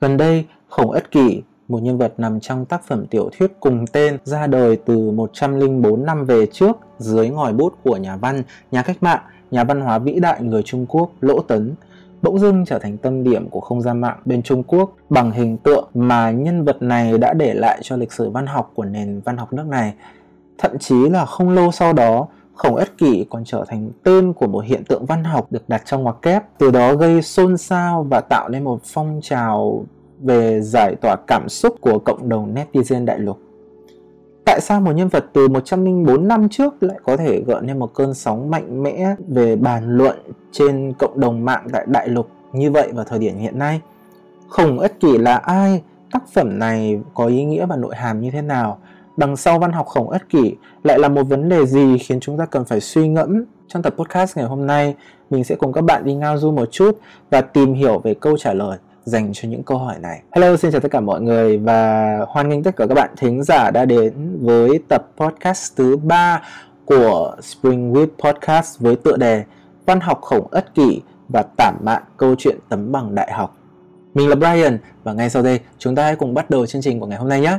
Gần đây, Khổng Ất Kỷ, một nhân vật nằm trong tác phẩm tiểu thuyết cùng tên ra đời từ 104 năm về trước dưới ngòi bút của nhà văn, nhà cách mạng, nhà văn hóa vĩ đại người Trung Quốc Lỗ Tấn, bỗng dưng trở thành tâm điểm của không gian mạng bên Trung Quốc bằng hình tượng mà nhân vật này đã để lại cho lịch sử văn học của nền văn học nước này. Thậm chí là không lâu sau đó, Khổng Ất Kỷ còn trở thành tên của một hiện tượng văn học được đặt trong ngoặc kép, từ đó gây xôn xao và tạo nên một phong trào về giải tỏa cảm xúc của cộng đồng netizen đại lục. Tại sao một nhân vật từ 104 năm trước lại có thể gợi nên một cơn sóng mạnh mẽ về bàn luận trên cộng đồng mạng tại đại lục như vậy vào thời điểm hiện nay? Khổng Ất Kỷ là ai? Tác phẩm này có ý nghĩa và nội hàm như thế nào? Đằng sau văn học khổng ất kỷ lại là một vấn đề gì khiến chúng ta cần phải suy ngẫm trong tập podcast ngày hôm nay mình sẽ cùng các bạn đi ngao du một chút và tìm hiểu về câu trả lời dành cho những câu hỏi này. Hello, xin chào tất cả mọi người và hoan nghênh tất cả các bạn thính giả đã đến với tập podcast thứ ba của Spring Week Podcast với tựa đề Văn học khổng ất kỷ và tản mạn câu chuyện tấm bằng đại học. Mình là Brian và ngay sau đây chúng ta hãy cùng bắt đầu chương trình của ngày hôm nay nhé.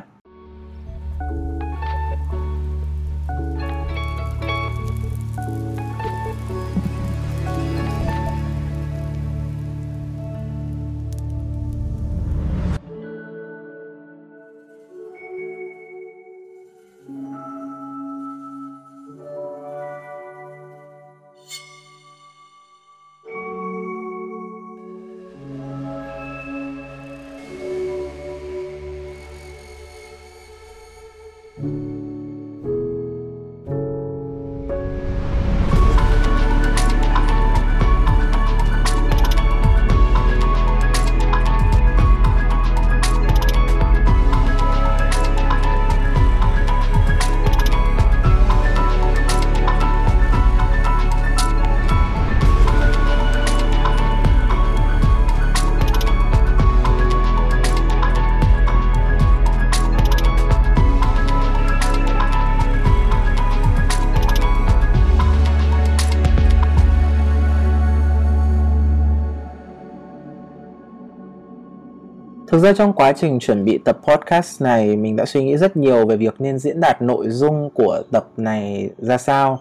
Thực ra trong quá trình chuẩn bị tập podcast này mình đã suy nghĩ rất nhiều về việc nên diễn đạt nội dung của tập này ra sao.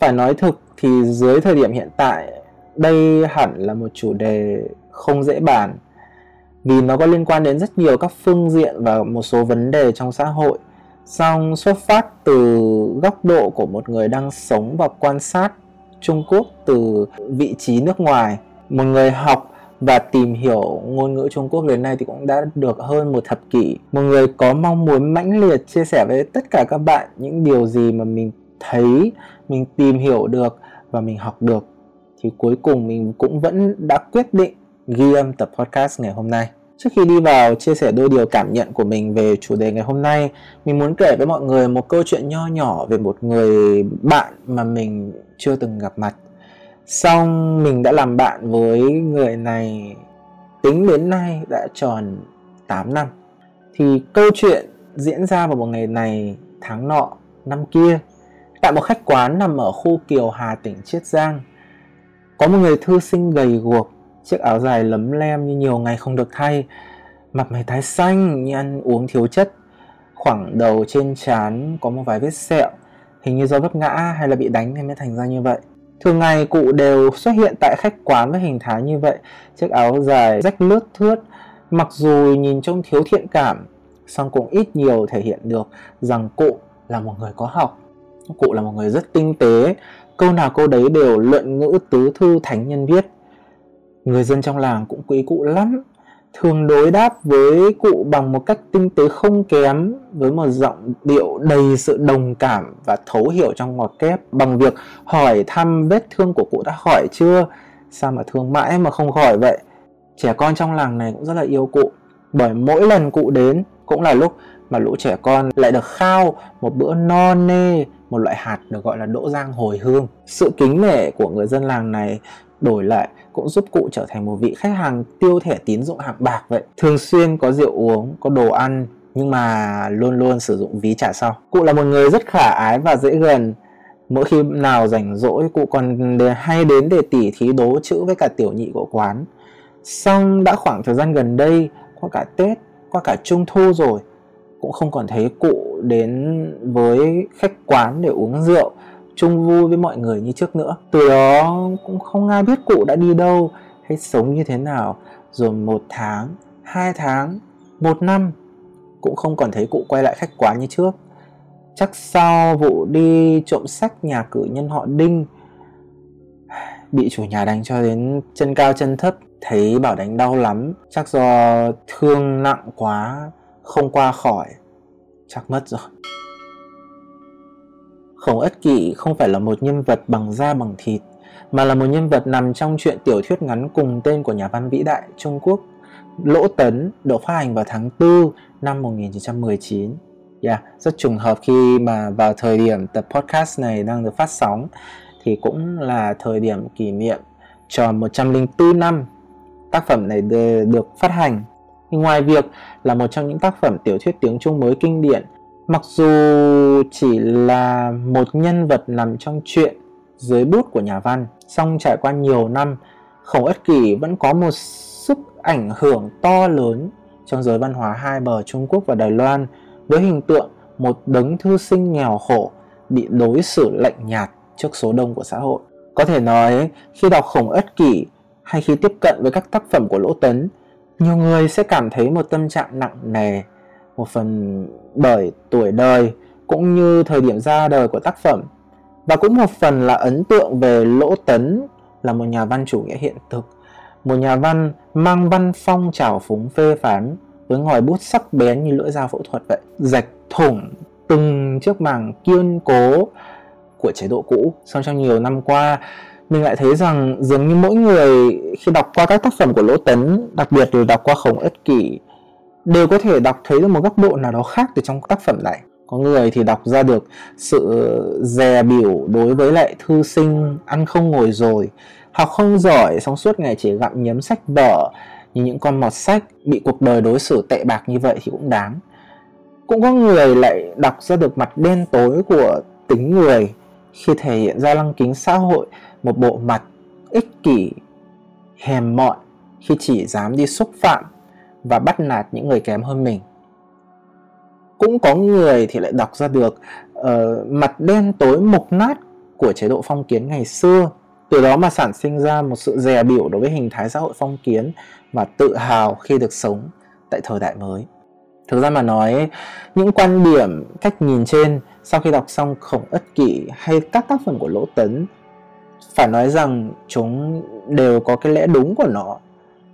Phải nói thực thì dưới thời điểm hiện tại đây hẳn là một chủ đề không dễ bàn vì nó có liên quan đến rất nhiều các phương diện và một số vấn đề trong xã hội. Song xuất phát từ góc độ của một người đang sống và quan sát Trung Quốc từ vị trí nước ngoài, một người học và tìm hiểu ngôn ngữ Trung Quốc đến nay thì cũng đã được hơn một thập kỷ. Một người có mong muốn mãnh liệt chia sẻ với tất cả các bạn những điều gì mà mình thấy, mình tìm hiểu được và mình học được. Thì cuối cùng mình cũng vẫn đã quyết định ghi âm tập podcast ngày hôm nay. Trước khi đi vào chia sẻ đôi điều cảm nhận của mình về chủ đề ngày hôm nay, mình muốn kể với mọi người một câu chuyện nho nhỏ về một người bạn mà mình chưa từng gặp mặt xong mình đã làm bạn với người này tính đến nay đã tròn 8 năm. Thì câu chuyện diễn ra vào một ngày này, tháng nọ, năm kia, tại một khách quán nằm ở khu Kiều Hà, tỉnh Chiết Giang, có một người thư sinh gầy guộc, chiếc áo dài lấm lem như nhiều ngày không được thay mặt mày tái xanh như ăn uống thiếu chất. Khoảng đầu trên trán có một vài vết sẹo, hình như do vấp ngã hay là bị đánh nên mới thành ra như vậy. Thường ngày cụ đều xuất hiện tại khách quán với hình thái như vậy, chiếc áo dài rách lướt thướt, mặc dù nhìn trông thiếu thiện cảm, song cũng ít nhiều thể hiện được rằng cụ là một người có học. Cụ là một người rất tinh tế, câu nào câu đấy đều luận ngữ tứ thư thánh nhân viết. Người dân trong làng cũng quý cụ lắm, thường đối đáp với cụ bằng một cách tinh tế không kém, với một giọng điệu đầy sự đồng cảm và thấu hiểu trong ngọt kép bằng việc hỏi thăm vết thương của cụ đã khỏi chưa? Sao mà thương mãi mà không khỏi vậy? Trẻ con trong làng này cũng rất là yêu cụ. Bởi mỗi lần cụ đến, cũng là lúc mà lũ trẻ con lại được khao một bữa no nê, một loại hạt được gọi là đỗ giang hồi hương. Sự kính nể của người dân làng này đổi lại cũng giúp cụ trở thành một vị khách hàng tiêu thẻ tín dụng hạng bạc vậy. Thường xuyên có rượu uống, có đồ ăn, nhưng mà luôn luôn sử dụng ví trả sau. Cụ là một người rất khả ái và dễ gần. Mỗi khi nào rảnh rỗi, cụ còn hay đến để tỉ thí đố chữ với cả tiểu nhị của quán. Xong đã khoảng thời gian gần đây, qua cả tết, qua cả trung thu rồi, cũng không còn thấy cụ đến với khách quán để uống rượu chung vui với mọi người như trước nữa. Từ đó cũng không ai biết cụ đã đi đâu hay sống như thế nào. Rồi một tháng, hai tháng, một năm, cũng không còn thấy cụ quay lại khách quán như trước. Chắc sau vụ đi trộm sách nhà cử nhân họ đinh, bị chủ nhà đánh cho đến chân cao chân thấp, thấy bảo đánh đau lắm. Chắc do thương nặng quá, không qua khỏi, chắc mất rồi khổng ất kỵ không phải là một nhân vật bằng da bằng thịt mà là một nhân vật nằm trong truyện tiểu thuyết ngắn cùng tên của nhà văn vĩ đại Trung Quốc Lỗ Tấn được phát hành vào tháng 4 năm 1919. Yeah, rất trùng hợp khi mà vào thời điểm tập podcast này đang được phát sóng thì cũng là thời điểm kỷ niệm tròn 104 năm tác phẩm này được phát hành. Ngoài việc là một trong những tác phẩm tiểu thuyết tiếng Trung mới kinh điển, mặc dù chỉ là một nhân vật nằm trong truyện dưới bút của nhà văn, song trải qua nhiều năm, Khổng Ất Kỷ vẫn có một sức ảnh hưởng to lớn trong giới văn hóa hai bờ Trung Quốc và Đài Loan với hình tượng một đấng thư sinh nghèo khổ bị đối xử lạnh nhạt trước số đông của xã hội. Có thể nói khi đọc Khổng Ất Kỷ hay khi tiếp cận với các tác phẩm của Lỗ Tấn, nhiều người sẽ cảm thấy một tâm trạng nặng nề, một phần bởi tuổi đời cũng như thời điểm ra đời của tác phẩm và cũng một phần là ấn tượng về Lỗ Tấn là một nhà văn chủ nghĩa hiện thực, một nhà văn mang văn phong trào phúng phê phán với ngòi bút sắc bén như lưỡi dao phẫu thuật vậy, rạch thủng từng chiếc màng kiên cố của chế độ cũ. Sau trong nhiều năm qua, mình lại thấy rằng dường như mỗi người khi đọc qua các tác phẩm của Lỗ Tấn, đặc biệt là đọc qua Khổng Ất Kỷ, đều có thể đọc thấy được một góc độ nào đó khác từ trong tác phẩm này. Có người thì đọc ra được sự dè biểu đối với lại thư sinh, ăn không ngồi rồi, học không giỏi, xong suốt ngày chỉ gặm nhấm sách vở như những con mọt sách, bị cuộc đời đối xử tệ bạc như vậy thì cũng đáng. Cũng có người lại đọc ra được mặt đen tối của tính người. Khi thể hiện ra lăng kính xã hội, một bộ mặt ích kỷ hèm mọn, khi chỉ dám đi xúc phạm và bắt nạt những người kém hơn mình. Cũng có người thì lại đọc ra được uh, mặt đen tối mục nát của chế độ phong kiến ngày xưa. Từ đó mà sản sinh ra một sự dè biểu đối với hình thái xã hội phong kiến và tự hào khi được sống tại thời đại mới. Thực ra mà nói những quan điểm cách nhìn trên sau khi đọc xong khổng ất kỷ hay các tác phẩm của lỗ tấn phải nói rằng chúng đều có cái lẽ đúng của nó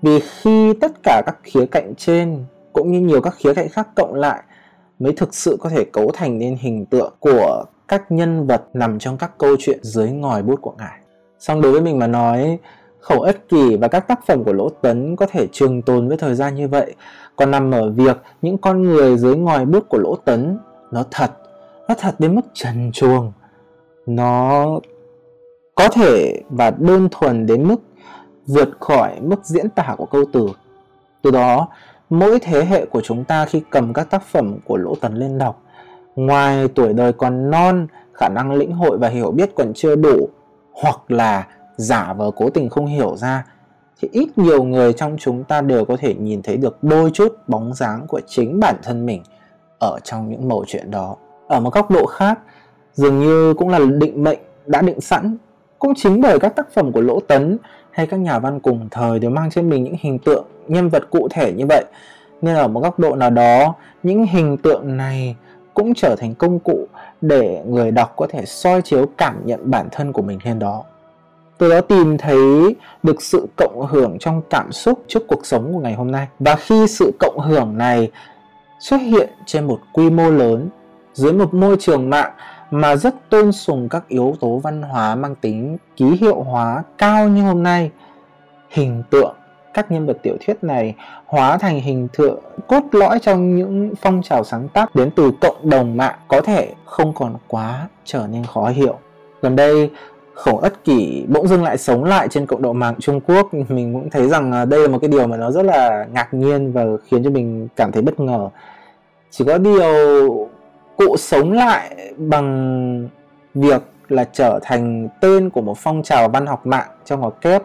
vì khi tất cả các khía cạnh trên cũng như nhiều các khía cạnh khác cộng lại mới thực sự có thể cấu thành nên hình tượng của các nhân vật nằm trong các câu chuyện dưới ngòi bút của ngài. Song đối với mình mà nói, khẩu ất kỳ và các tác phẩm của Lỗ Tấn có thể trường tồn với thời gian như vậy, còn nằm ở việc những con người dưới ngòi bút của Lỗ Tấn nó thật, nó thật đến mức trần truồng, nó có thể và đơn thuần đến mức vượt khỏi mức diễn tả của câu từ. Từ đó, mỗi thế hệ của chúng ta khi cầm các tác phẩm của Lỗ Tấn lên đọc, ngoài tuổi đời còn non, khả năng lĩnh hội và hiểu biết còn chưa đủ, hoặc là giả vờ cố tình không hiểu ra, thì ít nhiều người trong chúng ta đều có thể nhìn thấy được đôi chút bóng dáng của chính bản thân mình ở trong những mẩu chuyện đó. Ở một góc độ khác, dường như cũng là định mệnh đã định sẵn, cũng chính bởi các tác phẩm của Lỗ Tấn hay các nhà văn cùng thời đều mang trên mình những hình tượng, nhân vật cụ thể như vậy. Nên ở một góc độ nào đó, những hình tượng này cũng trở thành công cụ để người đọc có thể soi chiếu cảm nhận bản thân của mình lên đó. Từ đó tìm thấy được sự cộng hưởng trong cảm xúc trước cuộc sống của ngày hôm nay. Và khi sự cộng hưởng này xuất hiện trên một quy mô lớn, dưới một môi trường mạng mà rất tôn sùng các yếu tố văn hóa mang tính ký hiệu hóa cao như hôm nay. Hình tượng các nhân vật tiểu thuyết này hóa thành hình tượng cốt lõi trong những phong trào sáng tác đến từ cộng đồng mạng có thể không còn quá trở nên khó hiểu. Gần đây, khổng ất kỷ bỗng dưng lại sống lại trên cộng đồng mạng Trung Quốc. Mình cũng thấy rằng à, đây là một cái điều mà nó rất là ngạc nhiên và khiến cho mình cảm thấy bất ngờ. Chỉ có điều cụ sống lại bằng việc là trở thành tên của một phong trào văn học mạng trong ngoặc kép,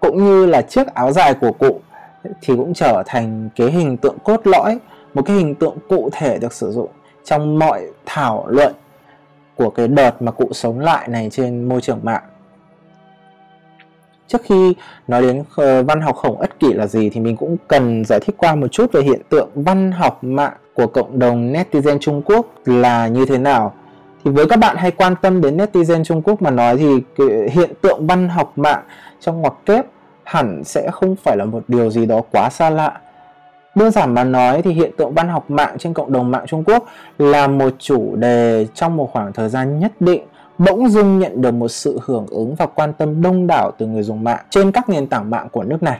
cũng như là chiếc áo dài của cụ thì cũng trở thành cái hình tượng cốt lõi, một cái hình tượng cụ thể được sử dụng trong mọi thảo luận của cái đợt mà cụ sống lại này trên môi trường mạng. Trước khi nói đến ờ, văn học khổng ất kỷ là gì thì mình cũng cần giải thích qua một chút về hiện tượng văn học mạng của cộng đồng netizen Trung Quốc là như thế nào? Thì với các bạn hay quan tâm đến netizen Trung Quốc mà nói thì hiện tượng văn học mạng trong ngoặc kép hẳn sẽ không phải là một điều gì đó quá xa lạ. Đơn giản mà nói thì hiện tượng văn học mạng trên cộng đồng mạng Trung Quốc là một chủ đề trong một khoảng thời gian nhất định, bỗng dưng nhận được một sự hưởng ứng và quan tâm đông đảo từ người dùng mạng trên các nền tảng mạng của nước này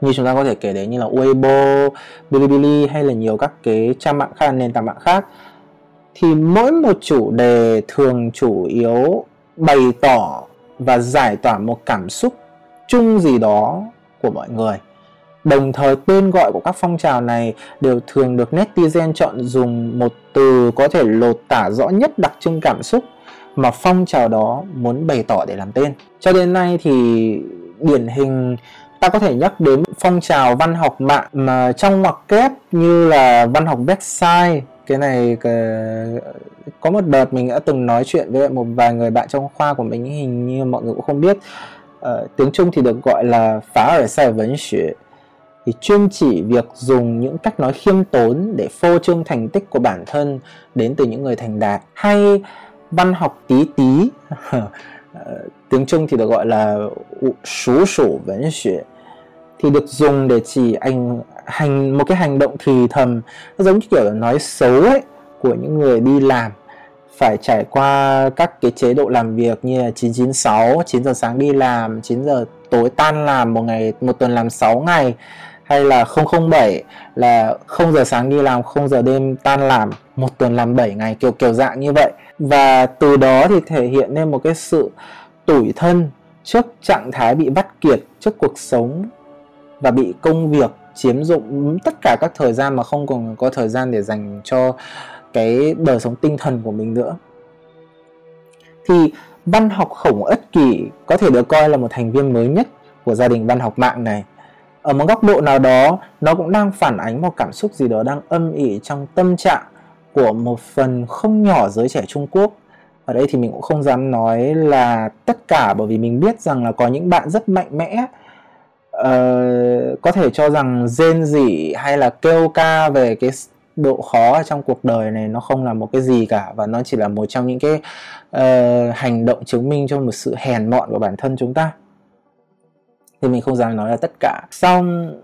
như chúng ta có thể kể đến như là Weibo, Bilibili hay là nhiều các cái trang mạng khác, nền tảng mạng khác thì mỗi một chủ đề thường chủ yếu bày tỏ và giải tỏa một cảm xúc chung gì đó của mọi người Đồng thời tên gọi của các phong trào này đều thường được netizen chọn dùng một từ có thể lột tả rõ nhất đặc trưng cảm xúc mà phong trào đó muốn bày tỏ để làm tên. Cho đến nay thì điển hình ta có thể nhắc đến phong trào văn học mạng mà trong ngoặc kép như là văn học website cái này ờ, có một đợt mình đã từng nói chuyện với một vài người bạn trong khoa của mình hình như mọi người cũng không biết. Uh, tiếng Trung thì được gọi là phá ở sai vấn 学 thì chuyên chỉ việc dùng những cách nói khiêm tốn để phô trương thành tích của bản thân đến từ những người thành đạt hay văn học tí tí. Ờ, tiếng Trung thì được gọi là số sủ vấn xuệ thì được dùng để chỉ anh hành một cái hành động thì thầm. Nó giống như kiểu là nói xấu ấy của những người đi làm. Phải trải qua các cái chế độ làm việc như là 996, 9 giờ sáng đi làm, 9 giờ tối tan làm một ngày một tuần làm 6 ngày hay là 007 là 0 giờ sáng đi làm 0 giờ đêm tan làm một tuần làm 7 ngày kiểu kiểu dạng như vậy. Và từ đó thì thể hiện nên một cái sự tủi thân trước trạng thái bị bắt kiệt trước cuộc sống và bị công việc chiếm dụng tất cả các thời gian mà không còn có thời gian để dành cho cái đời sống tinh thần của mình nữa. Thì văn học khổng ất kỷ có thể được coi là một thành viên mới nhất của gia đình văn học mạng này. Ở một góc độ nào đó, nó cũng đang phản ánh một cảm xúc gì đó đang âm ỉ trong tâm trạng của một phần không nhỏ giới trẻ Trung Quốc. Ở đây thì mình cũng không dám nói là tất cả bởi vì mình biết rằng là có những bạn rất mạnh mẽ uh, có thể cho rằng rên rỉ hay là kêu ca về cái độ khó trong cuộc đời này nó không là một cái gì cả và nó chỉ là một trong những cái uh, hành động chứng minh cho một sự hèn mọn của bản thân chúng ta. Thì mình không dám nói là tất cả. Xong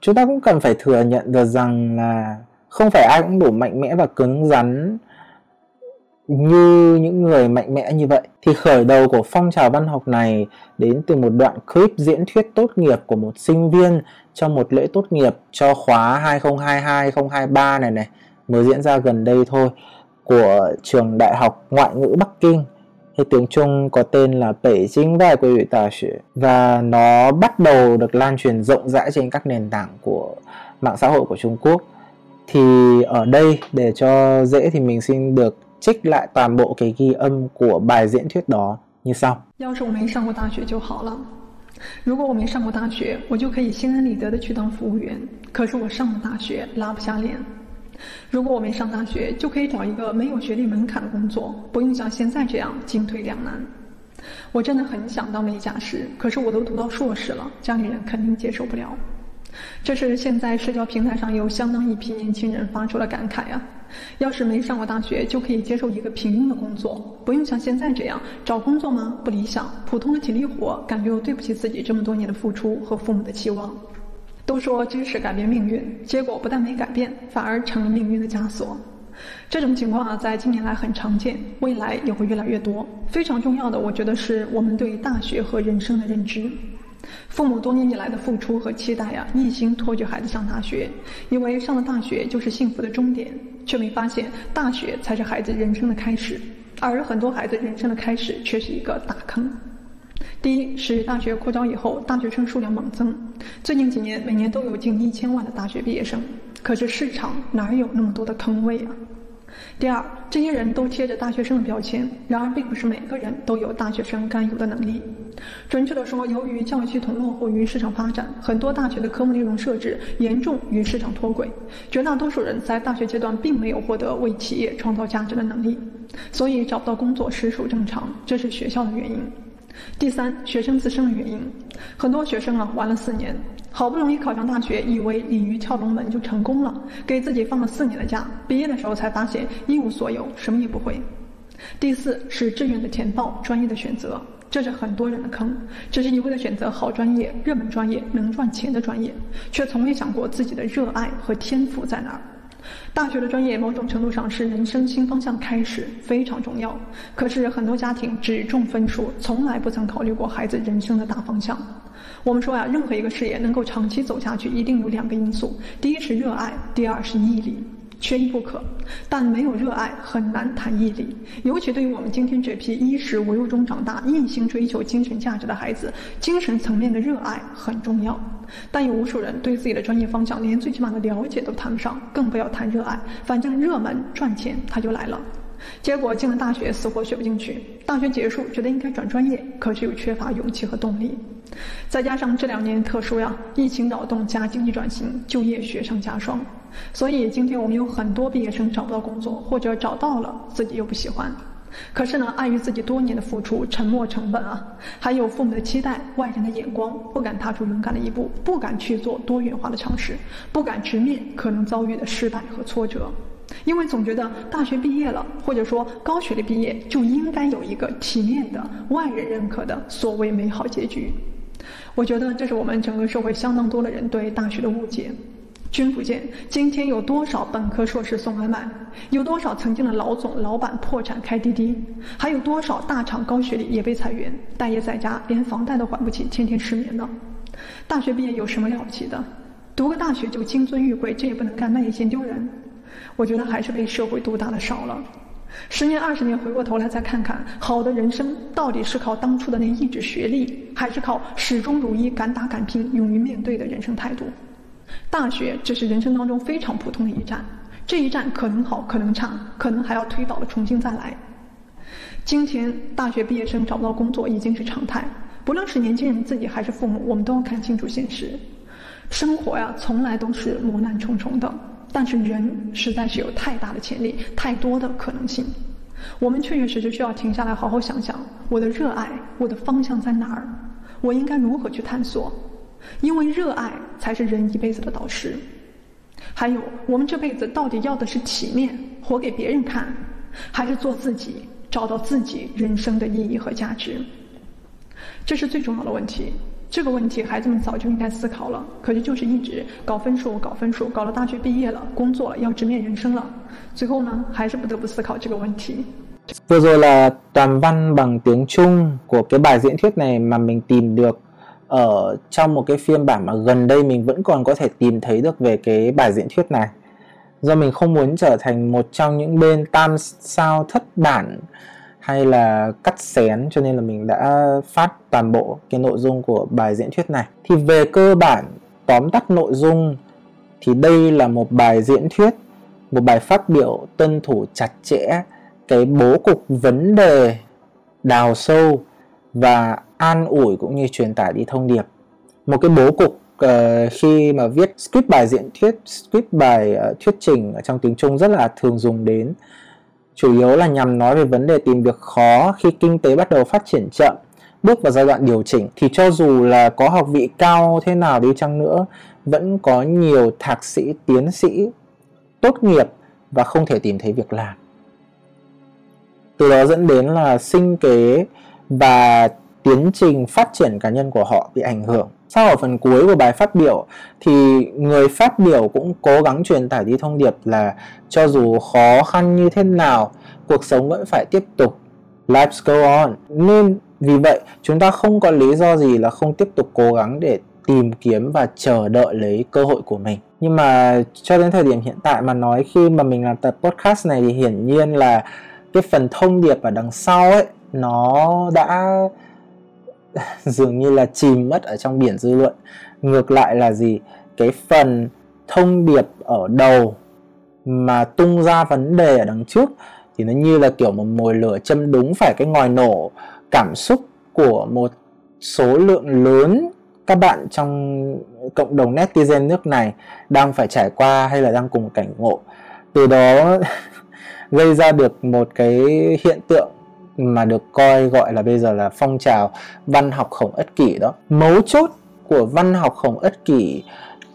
chúng ta cũng cần phải thừa nhận được rằng là không phải ai cũng đủ mạnh mẽ và cứng rắn như những người mạnh mẽ như vậy thì khởi đầu của phong trào văn học này đến từ một đoạn clip diễn thuyết tốt nghiệp của một sinh viên trong một lễ tốt nghiệp cho khóa 2022-2023 này này mới diễn ra gần đây thôi của trường đại học ngoại ngữ Bắc Kinh hay tiếng Trung có tên là北京外国语大学 và nó bắt đầu được lan truyền rộng rãi trên các nền tảng của mạng xã hội của Trung Quốc thì ở đây để cho dễ thì mình xin được trích lại toàn bộ cái ghi âm của bài diễn thuyết đó như sau. 要是我没上过大学就好了。如果我没上过大学，我就可以心安理得的去当服务员。可是我上了大学，拉不下脸。如果我没上大学，就可以找一个没有学历门槛的工作，不用像现在这样进退两难。我真的很想当美甲师，可是我都读到硕士了，家里人肯定接受不了。这是现在社交平台上有相当一批年轻人发出了感慨啊！要是没上过大学，就可以接受一个平庸的工作，不用像现在这样找工作吗？不理想，普通的体力活，感觉又对不起自己这么多年的付出和父母的期望。都说知识改变命运，结果不但没改变，反而成了命运的枷锁。这种情况啊，在近年来很常见，未来也会越来越多。非常重要的，我觉得是我们对大学和人生的认知。父母多年以来的付出和期待呀，一心托举孩子上大学，以为上了大学就是幸福的终点，却没发现大学才是孩子人生的开始，而很多孩子人生的开始却是一个大坑。第一是大学扩招以后，大学生数量猛增。最近几年，每年都有近一千万的大学毕业生，可是市场哪有那么多的坑位啊？第二，这些人都贴着大学生的标签，然而并不是每个人都有大学生该有的能力。准确的说，由于教育系统落后于市场发展，很多大学的科目内容设置严重与市场脱轨，绝大多数人在大学阶段并没有获得为企业创造价值的能力，所以找不到工作实属正常，这是学校的原因。第三，学生自身的原因，很多学生啊玩了四年。好不容易考上大学，以为鲤鱼跳龙门就成功了，给自己放了四年的假，毕业的时候才发现一无所有，什么也不会。第四是志愿的填报、专业的选择，这是很多人的坑，只是一味的选择好专业、热门专业、能赚钱的专业，却从未想过自己的热爱和天赋在哪儿。大学的专业某种程度上是人生新方向开始，非常重要。可是很多家庭只重分数，从来不曾考虑过孩子人生的大方向。我们说呀，任何一个事业能够长期走下去，一定有两个因素：第一是热爱，第二是毅力，缺一不可。但没有热爱，很难谈毅力。尤其对于我们今天这批衣食无忧中长大、一心追求精神价值的孩子，精神层面的热爱很重要。但有无数人对自己的专业方向连最起码的了解都谈不上，更不要谈热爱。反正热门赚钱，他就来了。结果进了大学，死活学不进去。大学结束，觉得应该转专业，可是又缺乏勇气和动力。再加上这两年特殊呀，疫情扰动加经济转型，就业雪上加霜。所以今天我们有很多毕业生找不到工作，或者找到了自己又不喜欢。可是呢，碍于自己多年的付出，沉没成本啊，还有父母的期待、外人的眼光，不敢踏出勇敢的一步，不敢去做多元化的尝试，不敢直面可能遭遇的失败和挫折。因为总觉得大学毕业了，或者说高学历毕业就应该有一个体面的、外人认可的所谓美好结局。我觉得这是我们整个社会相当多的人对大学的误解。君不见，今天有多少本科硕士送外卖？有多少曾经的老总、老板破产开滴滴？还有多少大厂高学历也被裁员，待业在家，连房贷都还不起，天天失眠呢？大学毕业有什么了不起的？读个大学就金尊玉贵，这也不能干，那也嫌丢人。我觉得还是被社会毒打的少了。十年、二十年回过头来再看看，好的人生到底是靠当初的那一纸学历，还是靠始终如一、敢打敢拼、勇于面对的人生态度？大学这是人生当中非常普通的一站，这一站可能好，可能差，可能还要推倒了重新再来。今天大学毕业生找不到工作已经是常态，不论是年轻人自己还是父母，我们都要看清楚现实。生活呀，从来都是磨难重重的。但是人实在是有太大的潜力，太多的可能性，我们确确实实需要停下来好好想想，我的热爱，我的方向在哪儿，我应该如何去探索？因为热爱才是人一辈子的导师。还有，我们这辈子到底要的是体面，活给别人看，还是做自己，找到自己人生的意义和价值？这是最重要的问题。这个问题孩子们早就应该思考了，可是就是一直搞分数、搞分数，搞了大学毕业了，工作了，要直面人生了，最后呢，还是不得不思考这个问题。Vừa rồi là toàn văn bằng tiếng Trung của cái bài diễn thuyết này mà mình tìm được ở trong một cái phiên bản mà gần đây mình vẫn còn có thể tìm thấy được về cái bài diễn thuyết này. Do mình không muốn trở thành một trong những bên tam sao thất bản hay là cắt xén, cho nên là mình đã phát toàn bộ cái nội dung của bài diễn thuyết này thì về cơ bản, tóm tắt nội dung, thì đây là một bài diễn thuyết, một bài phát biểu tuân thủ chặt chẽ cái bố cục vấn đề đào sâu và an ủi cũng như truyền tải đi thông điệp. Một cái bố cục uh, khi mà viết script bài diễn thuyết script bài uh, thuyết trình ở trong tiếng Trung rất là thường dùng đến chủ yếu là nhằm nói về vấn đề tìm việc khó khi kinh tế bắt đầu phát triển chậm bước vào giai đoạn điều chỉnh. Thì cho dù là có học vị cao thế nào đi chăng nữa vẫn có nhiều thạc sĩ tiến sĩ tốt nghiệp và không thể tìm thấy việc làm. Từ đó dẫn đến là sinh kế và tiến trình phát triển cá nhân của họ bị ảnh hưởng. Sau ở phần cuối của bài phát biểu, thì người phát biểu cũng cố gắng truyền tải đi thông điệp là cho dù khó khăn như thế nào, cuộc sống vẫn phải tiếp tục. Life go on. Nên vì vậy, chúng ta không có lý do gì là không tiếp tục cố gắng để tìm kiếm và chờ đợi lấy cơ hội của mình. Nhưng mà cho đến thời điểm hiện tại mà nói, khi mà mình làm tập podcast này thì hiển nhiên là cái phần thông điệp ở đằng sau ấy, nó đã dường như là chìm mất ở trong biển dư luận. Ngược lại là gì? Cái phần thông điệp ở đầu mà tung ra vấn đề ở đằng trước thì nó như là kiểu một mồi lửa châm đúng phải cái ngòi nổ. Cảm xúc của một số lượng lớn các bạn trong cộng đồng netizen nước này đang phải trải qua hay là đang cùng cảnh ngộ. Từ đó gây ra được một cái hiện tượng mà được coi gọi là bây giờ là phong trào văn học khổng ất kỷ đó. Mấu chốt của văn học khổng ất kỷ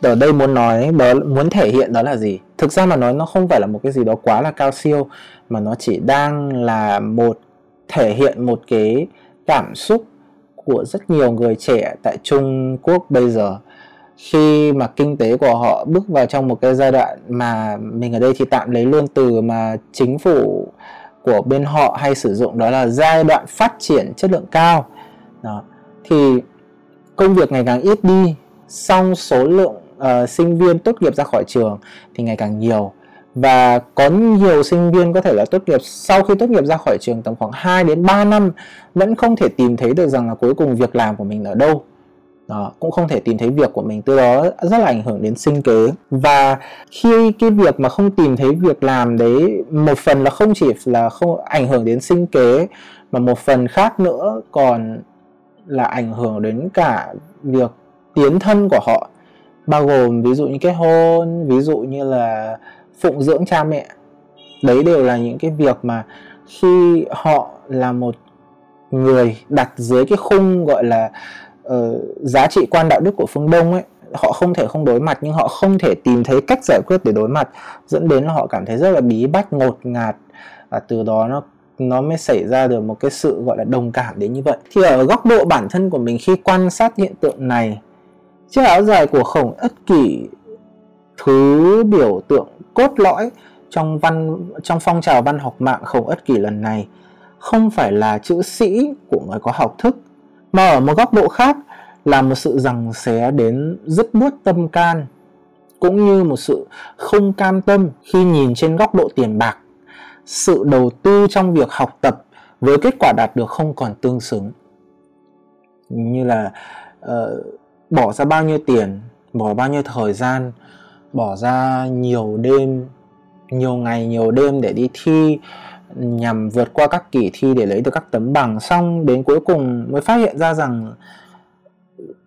ở đây muốn nói đó muốn thể hiện đó là gì? Thực ra mà nói, nó không phải là một cái gì đó quá là cao siêu, mà nó chỉ đang là một, thể hiện một cái cảm xúc của rất nhiều người trẻ tại Trung Quốc bây giờ. Khi mà kinh tế của họ bước vào trong một cái giai đoạn mà mình ở đây thì tạm lấy luôn từ mà chính phủ của bên họ hay sử dụng đó là giai đoạn phát triển chất lượng cao. Đó. Thì công việc ngày càng ít đi song số lượng uh, sinh viên tốt nghiệp ra khỏi trường thì ngày càng nhiều. Và có nhiều sinh viên có thể là tốt nghiệp sau khi tốt nghiệp ra khỏi trường tầm khoảng 2 đến 3 năm vẫn không thể tìm thấy được rằng là cuối cùng việc làm của mình ở đâu đó, cũng không thể tìm thấy việc của mình từ đó rất là ảnh hưởng đến sinh kế. Và khi cái việc mà không tìm thấy việc làm đấy một phần là không chỉ là không ảnh hưởng đến sinh kế mà một phần khác nữa còn là ảnh hưởng đến cả việc tiến thân của họ. Bao gồm ví dụ như kết hôn ví dụ như là phụng dưỡng cha mẹ. Đấy đều là những cái việc mà khi họ là một người đặt dưới cái khung gọi là uh, giá trị quan đạo đức của phương đông ấy họ không thể không đối mặt nhưng họ không thể tìm thấy cách giải quyết để đối mặt dẫn đến là họ cảm thấy rất là bí bách ngột ngạt. Và từ đó nó nó mới xảy ra được một cái sự gọi là đồng cảm đến như vậy. Thì ở góc độ bản thân của mình khi quan sát hiện tượng này chiếc áo dài của khổng ất kỷ thứ biểu tượng cốt lõi trong văn trong phong trào văn học mạng khổng ất kỷ lần này không phải là chữ sĩ của người có học thức mà ở một góc độ khác là một sự rằng xé đến rất buốt tâm can cũng như một sự không cam tâm khi nhìn trên góc độ tiền bạc. Sự đầu tư trong việc học tập với kết quả đạt được không còn tương xứng. Như là uh, bỏ ra bao nhiêu tiền bỏ bao nhiêu thời gian bỏ ra nhiều đêm nhiều ngày nhiều đêm để đi thi nhằm vượt qua các kỳ thi để lấy được các tấm bằng. Xong đến cuối cùng mới phát hiện ra rằng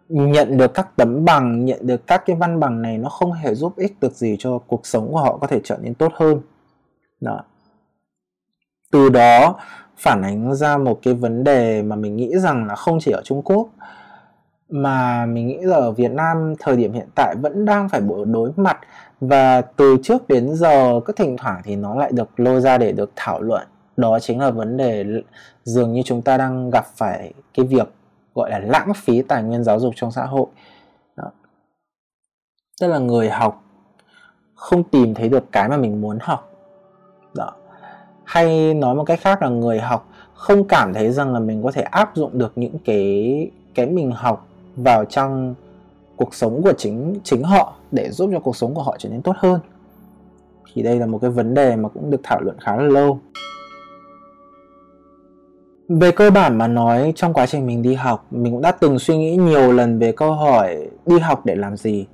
nhận được các tấm bằng, nhận được các cái văn bằng này nó không hề giúp ích được gì cho cuộc sống của họ, có thể trở nên tốt hơn. Đó. Từ đó phản ánh ra một cái vấn đề mà mình nghĩ rằng là không chỉ ở Trung Quốc, mà mình nghĩ là ở Việt Nam thời điểm hiện tại vẫn đang phải đối mặt và từ trước đến giờ cứ thỉnh thoảng thì nó lại được lôi ra để được thảo luận. Đó chính là vấn đề dường như chúng ta đang gặp phải cái việc gọi là lãng phí tài nguyên giáo dục trong xã hội. Đó. tức là người học không tìm thấy được cái mà mình muốn học. Đó. Hay nói một cách khác là người học không cảm thấy rằng là mình có thể áp dụng được những cái cái mình học vào trong cuộc sống của chính chính họ để giúp cho cuộc sống của họ trở nên tốt hơn. Thì đây là một cái vấn đề mà cũng được thảo luận khá là lâu. Về cơ bản mà nói, trong quá trình mình đi học, mình cũng đã từng suy nghĩ nhiều lần về câu hỏi đi học để làm gì.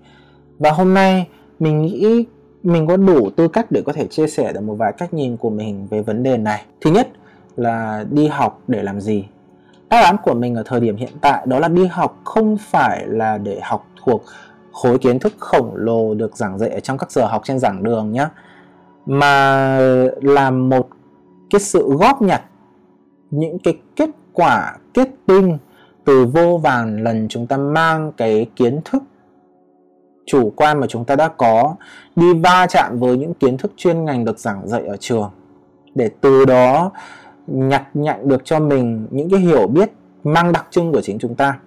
Và hôm nay, mình nghĩ mình có đủ tư cách để có thể chia sẻ được một vài cách nhìn của mình về vấn đề này. Thứ nhất là đi học để làm gì? Đáp án của mình ở thời điểm hiện tại đó là đi học không phải là để học thuộc khối kiến thức khổng lồ được giảng dạy ở trong các giờ học trên giảng đường nhé mà là một cái sự góp nhặt, những cái kết quả, kết tinh từ vô vàn lần chúng ta mang cái kiến thức chủ quan mà chúng ta đã có đi va chạm với những kiến thức chuyên ngành được giảng dạy ở trường. Để từ đó nhặt nhạnh được cho mình những cái hiểu biết mang đặc trưng của chính chúng ta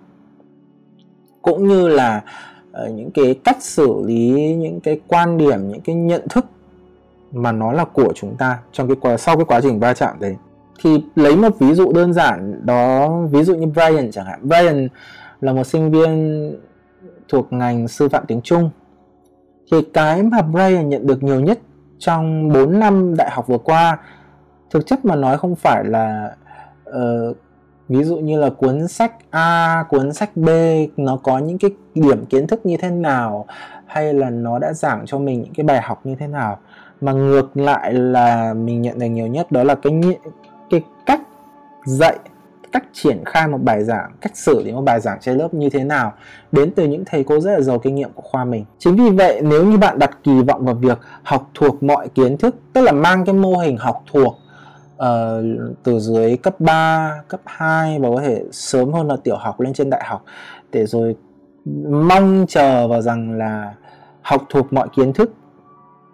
cũng như là uh, những cái cách xử lý những cái quan điểm những cái nhận thức mà nó là của chúng ta trong cái quá sau cái quá trình va chạm đấy. Thì lấy một ví dụ đơn giản đó ví dụ như Brian chẳng hạn. Brian là một sinh viên thuộc ngành sư phạm tiếng Trung. Thì cái mà Brian nhận được nhiều nhất trong 4 năm đại học vừa qua thực chất mà nói không phải là uh, ví dụ như là cuốn sách A, cuốn sách B nó có những cái điểm kiến thức như thế nào? Hay là nó đã giảng cho mình những cái bài học như thế nào? Mà ngược lại là mình nhận được nhiều nhất đó là cái cái cách dạy cách triển khai một bài giảng cách xử lý một bài giảng trên lớp như thế nào đến từ những thầy cô rất là giàu kinh nghiệm của khoa mình. Chính vì vậy nếu như bạn đặt kỳ vọng vào việc học thuộc mọi kiến thức tức là mang cái mô hình học thuộc uh, từ dưới cấp 3, cấp 2 và có thể sớm hơn là tiểu học lên trên đại học. Để rồi mong chờ vào rằng là học thuộc mọi kiến thức.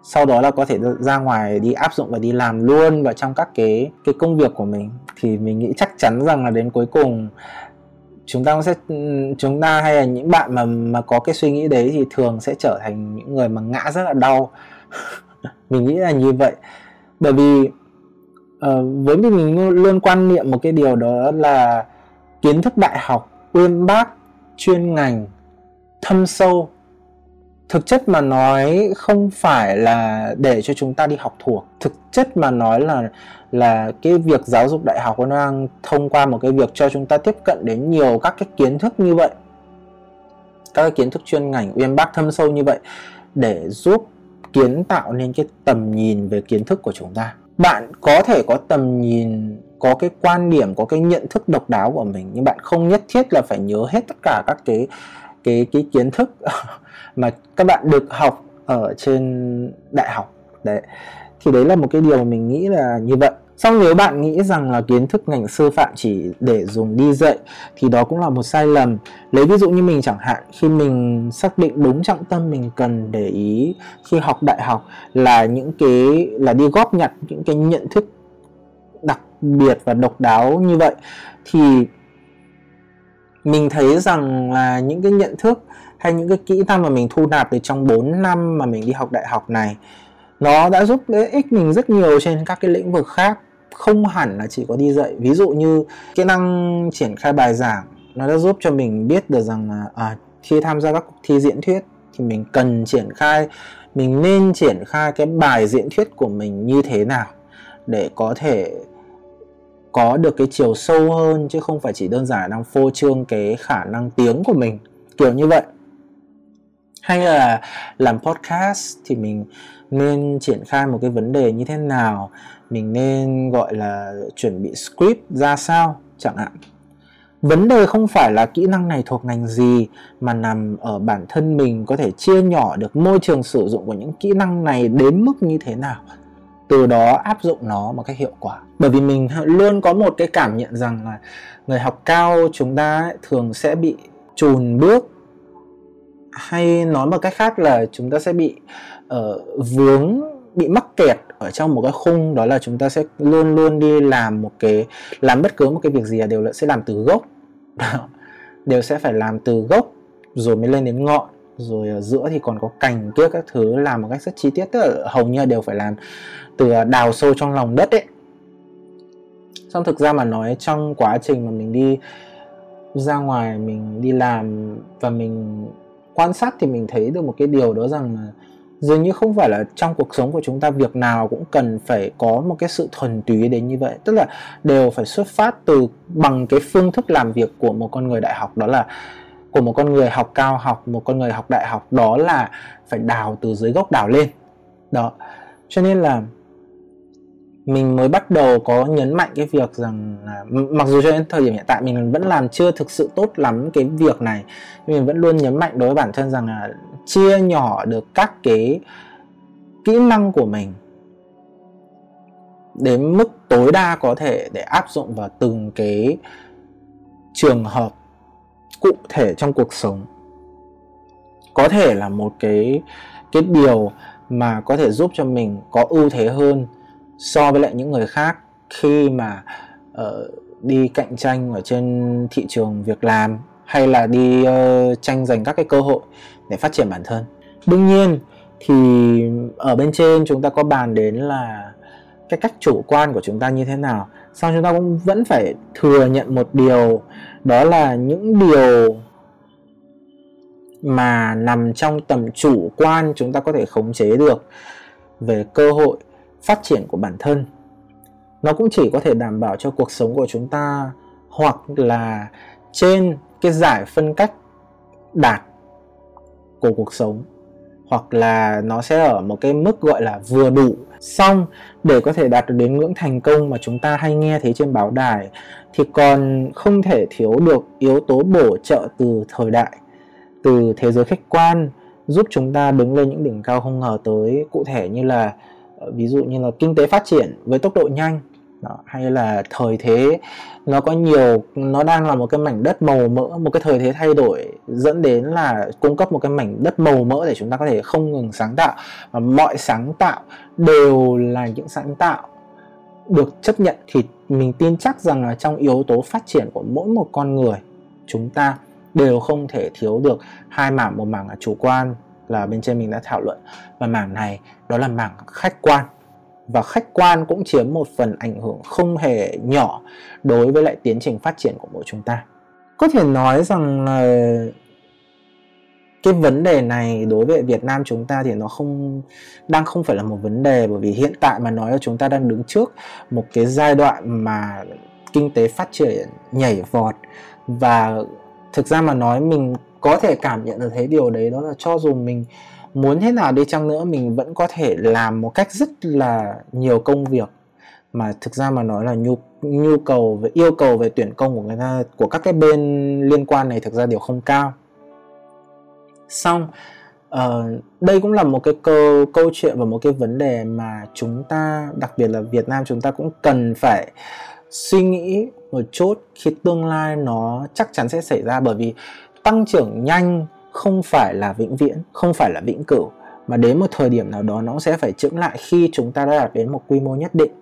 Sau đó là có thể ra ngoài đi áp dụng và đi làm luôn vào trong các cái cái công việc của mình. Thì mình nghĩ chắc chắn rằng là đến cuối cùng chúng ta sẽ chúng ta hay là những bạn mà mà có cái suy nghĩ đấy thì thường sẽ trở thành những người mà ngã rất là đau. Mình nghĩ là như vậy. Bởi vì uh, với mình mình luôn quan niệm một cái điều đó là kiến thức đại học uyên bác chuyên ngành thâm sâu. Thực chất mà nói không phải là để cho chúng ta đi học thuộc. Thực chất mà nói là là cái việc giáo dục đại học nó đang thông qua một cái việc cho chúng ta tiếp cận đến nhiều các cái kiến thức như vậy. Các cái kiến thức chuyên ngành uyên bác thâm sâu như vậy để giúp kiến tạo nên cái tầm nhìn về kiến thức của chúng ta bạn có thể có tầm nhìn, có cái quan điểm, có cái nhận thức độc đáo của mình, nhưng bạn không nhất thiết là phải nhớ hết tất cả các cái cái cái kiến thức mà các bạn được học ở trên đại học. Đấy. Thì đấy là một cái điều mà mình nghĩ là như vậy. Xong nếu bạn nghĩ rằng là kiến thức ngành sư phạm chỉ để dùng đi dạy thì đó cũng là một sai lầm. Lấy ví dụ như mình chẳng hạn, khi mình xác định đúng trọng tâm mình cần để ý khi học đại học là những cái, là đi góp nhặt những cái nhận thức đặc biệt và độc đáo như vậy, thì mình thấy rằng là những cái nhận thức hay những cái kỹ năng mà mình thu nạp được trong 4 năm mà mình đi học đại học này, nó đã giúp ích mình rất nhiều trên các cái lĩnh vực khác không hẳn là chỉ có đi dạy. Ví dụ như kỹ năng triển khai bài giảng nó đã giúp cho mình biết được rằng là à, khi tham gia các cuộc thi diễn thuyết thì mình cần triển khai mình nên triển khai cái bài diễn thuyết của mình như thế nào để có thể có được cái chiều sâu hơn chứ không phải chỉ đơn giản đang phô trương cái khả năng tiếng của mình kiểu như vậy. Hay là làm podcast thì mình nên triển khai một cái vấn đề như thế nào? Mình nên gọi là chuẩn bị script ra sao chẳng hạn. Vấn đề không phải là kỹ năng này thuộc ngành gì mà nằm ở bản thân mình có thể chia nhỏ được môi trường sử dụng của những kỹ năng này đến mức như thế nào. Từ đó áp dụng nó một cách hiệu quả. Bởi vì mình luôn có một cái cảm nhận rằng là người học cao chúng ta thường sẽ bị chùn bước hay nói một cách khác là chúng ta sẽ bị uh, vướng bị mắc kẹt ở trong một cái khung, đó là chúng ta sẽ luôn luôn đi làm một cái, làm bất cứ một cái việc gì là đều sẽ làm từ gốc. Đều sẽ phải làm từ gốc, rồi mới lên đến ngọn, rồi ở giữa thì còn có cành kia các thứ, làm một cách rất chi tiết, tức là hầu như đều phải làm từ ờ, đào sâu trong lòng đất ấy. Xong thực ra mà nói, trong quá trình mà mình đi ra ngoài, mình đi làm và mình quan sát thì mình thấy được một cái điều đó rằng là dường như không phải là trong cuộc sống của chúng ta việc nào cũng cần phải có một cái sự thuần túy đến như vậy. Tức là đều phải xuất phát từ bằng cái phương thức làm việc của một con người đại học, đó là của một con người học cao học, một con người học đại học, đó là phải đào từ dưới gốc đào lên. Đó. Cho nên là mình mới bắt đầu có nhấn mạnh cái việc rằng là mặc dù cho đến thời điểm hiện tại mình vẫn làm chưa thực sự tốt lắm cái việc này, nhưng mình vẫn luôn nhấn mạnh đối với bản thân rằng là chia nhỏ được các cái kỹ năng của mình đến mức tối đa có thể để áp dụng vào từng cái trường hợp cụ thể trong cuộc sống. Có thể là một cái cái điều mà có thể giúp cho mình có ưu thế hơn so với lại những người khác khi mà uh, đi cạnh tranh ở trên thị trường việc làm hay là đi uh, tranh giành các cái cơ hội để phát triển bản thân. Đương nhiên thì ở bên trên chúng ta có bàn đến là cái cách chủ quan của chúng ta như thế nào. Sau chúng ta cũng vẫn phải thừa nhận một điều đó là những điều mà nằm trong tầm chủ quan chúng ta có thể khống chế được về cơ hội phát triển của bản thân. Nó cũng chỉ có thể đảm bảo cho cuộc sống của chúng ta hoặc là trên cái giải phân cách đạt của cuộc sống, hoặc là nó sẽ ở một cái mức gọi là vừa đủ. Xong, để có thể đạt được đến ngưỡng thành công mà chúng ta hay nghe thấy trên báo đài, thì còn không thể thiếu được yếu tố bổ trợ từ thời đại, từ thế giới khách quan, giúp chúng ta đứng lên những đỉnh cao không ngờ tới. Cụ thể như là ví dụ như là kinh tế phát triển với tốc độ nhanh đó, hay là thời thế nó có nhiều nó đang là một cái mảnh đất màu mỡ một cái thời thế thay đổi dẫn đến là cung cấp một cái mảnh đất màu mỡ để chúng ta có thể không ngừng sáng tạo. Và mọi sáng tạo đều là những sáng tạo được chấp nhận thì mình tin chắc rằng là trong yếu tố phát triển của mỗi một con người chúng ta đều không thể thiếu được hai mảng. Một mảng là chủ quan là bên trên mình đã thảo luận. Và mảng này, đó là mảng khách quan. Và khách quan cũng chiếm một phần ảnh hưởng không hề nhỏ đối với lại tiến trình phát triển của mỗi chúng ta. Có thể nói rằng là cái vấn đề này đối với Việt Nam chúng ta thì nó không, đang không phải là một vấn đề bởi vì hiện tại mà nói là chúng ta đang đứng trước một cái giai đoạn mà kinh tế phát triển nhảy vọt. Và thực ra mà nói mình có thể cảm nhận được thấy điều đấy đó là cho dù mình muốn thế nào đi chăng nữa mình vẫn có thể làm một cách rất là nhiều công việc. Mà thực ra mà nói là nhu nhu cầu về yêu cầu về tuyển công của người ta của các cái bên liên quan này thực ra đều không cao. Xong uh, đây cũng là một cái câu câu chuyện và một cái vấn đề mà chúng ta đặc biệt là Việt Nam chúng ta cũng cần phải suy nghĩ một chút khi tương lai nó chắc chắn sẽ xảy ra. Bởi vì tăng trưởng nhanh không phải là vĩnh viễn, không phải là vĩnh cửu, mà đến một thời điểm nào đó nó sẽ phải chững lại khi chúng ta đã đạt đến một quy mô nhất định.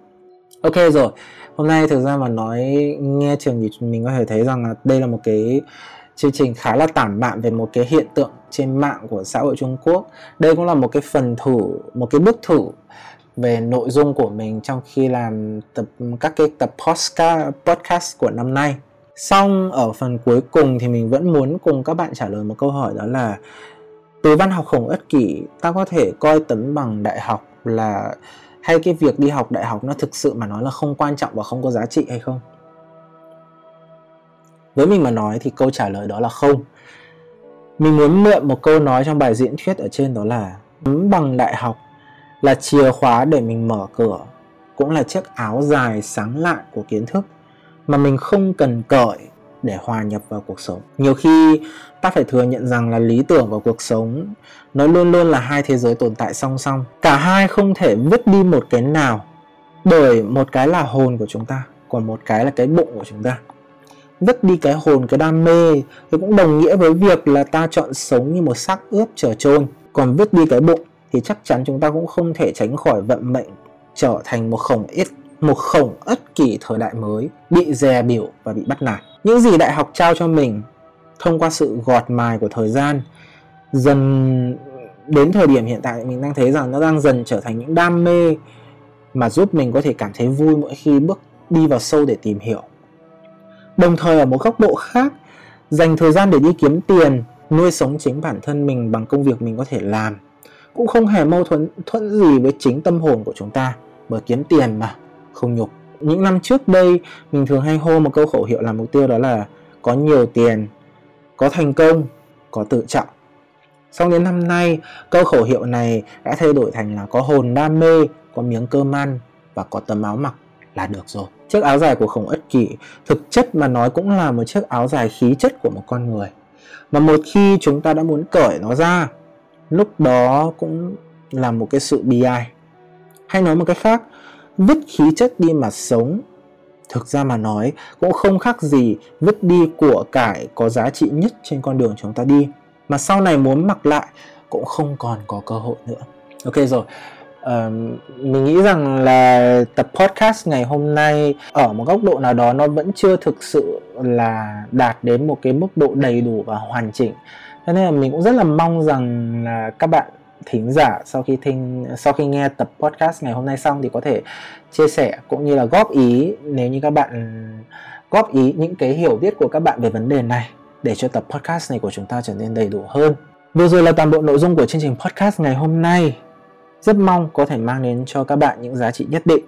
Ok, rồi. Hôm nay thực ra mà nói, nghe trường thì mình có thể thấy rằng là đây là một cái chương trình khá là tản mạn về một cái hiện tượng trên mạng của xã hội Trung Quốc. Đây cũng là một cái phần thử, một cái bước thử về nội dung của mình trong khi làm tập, các cái tập podcast podcast của năm nay xong, ở phần cuối cùng thì mình vẫn muốn cùng các bạn trả lời một câu hỏi đó là, từ văn học khổng ất kỷ, ta có thể coi tấm bằng đại học là, hay cái việc đi học đại học nó thực sự mà nói là không quan trọng và không có giá trị hay không? Với mình mà nói thì câu trả lời đó là không. Mình muốn mượn một câu nói trong bài diễn thuyết ở trên đó là, tấm bằng đại học là chìa khóa để mình mở cửa, cũng là chiếc áo dài sáng lạn của kiến thức mà mình không cần cởi để hòa nhập vào cuộc sống. Nhiều khi ta phải thừa nhận rằng là lý tưởng và cuộc sống nó luôn luôn là hai thế giới tồn tại song song. Cả hai không thể vứt đi một cái nào bởi một cái là hồn của chúng ta, còn một cái là cái bụng của chúng ta. Vứt đi cái hồn, cái đam mê thì cũng đồng nghĩa với việc là ta chọn sống như một xác ướp trở trôn. còn vứt đi cái bụng thì chắc chắn chúng ta cũng không thể tránh khỏi vận mệnh trở thành một khổng ít một khổng ất kỷ thời đại mới bị dè biểu và bị bắt nạt. Những gì đại học trao cho mình thông qua sự gọt mài của thời gian dần đến thời điểm hiện tại mình đang thấy rằng nó đang dần trở thành những đam mê mà giúp mình có thể cảm thấy vui mỗi khi bước đi vào sâu để tìm hiểu. Đồng thời ở một góc độ khác, dành thời gian để đi kiếm tiền, nuôi sống chính bản thân mình bằng công việc mình có thể làm cũng không hề mâu thuẫn thuẫn gì với chính tâm hồn của chúng ta. Bởi kiếm tiền mà không nhục. Những năm trước đây, mình thường hay hô một câu khẩu hiệu làm mục tiêu đó là có nhiều tiền, có thành công, có tự trọng. Sau đến năm nay, câu khẩu hiệu này đã thay đổi thành là có hồn đam mê, có miếng cơm ăn và có tấm áo mặc là được rồi. Chiếc áo dài của khổng ất kỷ thực chất mà nói cũng là một chiếc áo dài khí chất của một con người. Mà một khi chúng ta đã muốn cởi nó ra, lúc đó cũng là một cái sự bi ai. Hay nói một cách khác vứt khí chất đi mà sống. Thực ra mà nói cũng không khác gì vứt đi của cải có giá trị nhất trên con đường chúng ta đi. Mà sau này muốn mặc lại cũng không còn có cơ hội nữa. Ok rồi. Uh, mình nghĩ rằng là tập podcast ngày hôm nay ở một góc độ nào đó nó vẫn chưa thực sự là đạt đến một cái mức độ đầy đủ và hoàn chỉnh. Cho nên là mình cũng rất là mong rằng là các bạn thính giả sau khi thính sau khi nghe tập podcast ngày hôm nay xong thì có thể chia sẻ cũng như là góp ý nếu như các bạn góp ý những cái hiểu biết của các bạn về vấn đề này để cho tập podcast này của chúng ta trở nên đầy đủ hơn. Vừa rồi là toàn bộ nội dung của chương trình podcast ngày hôm nay. Rất mong có thể mang đến cho các bạn những giá trị nhất định.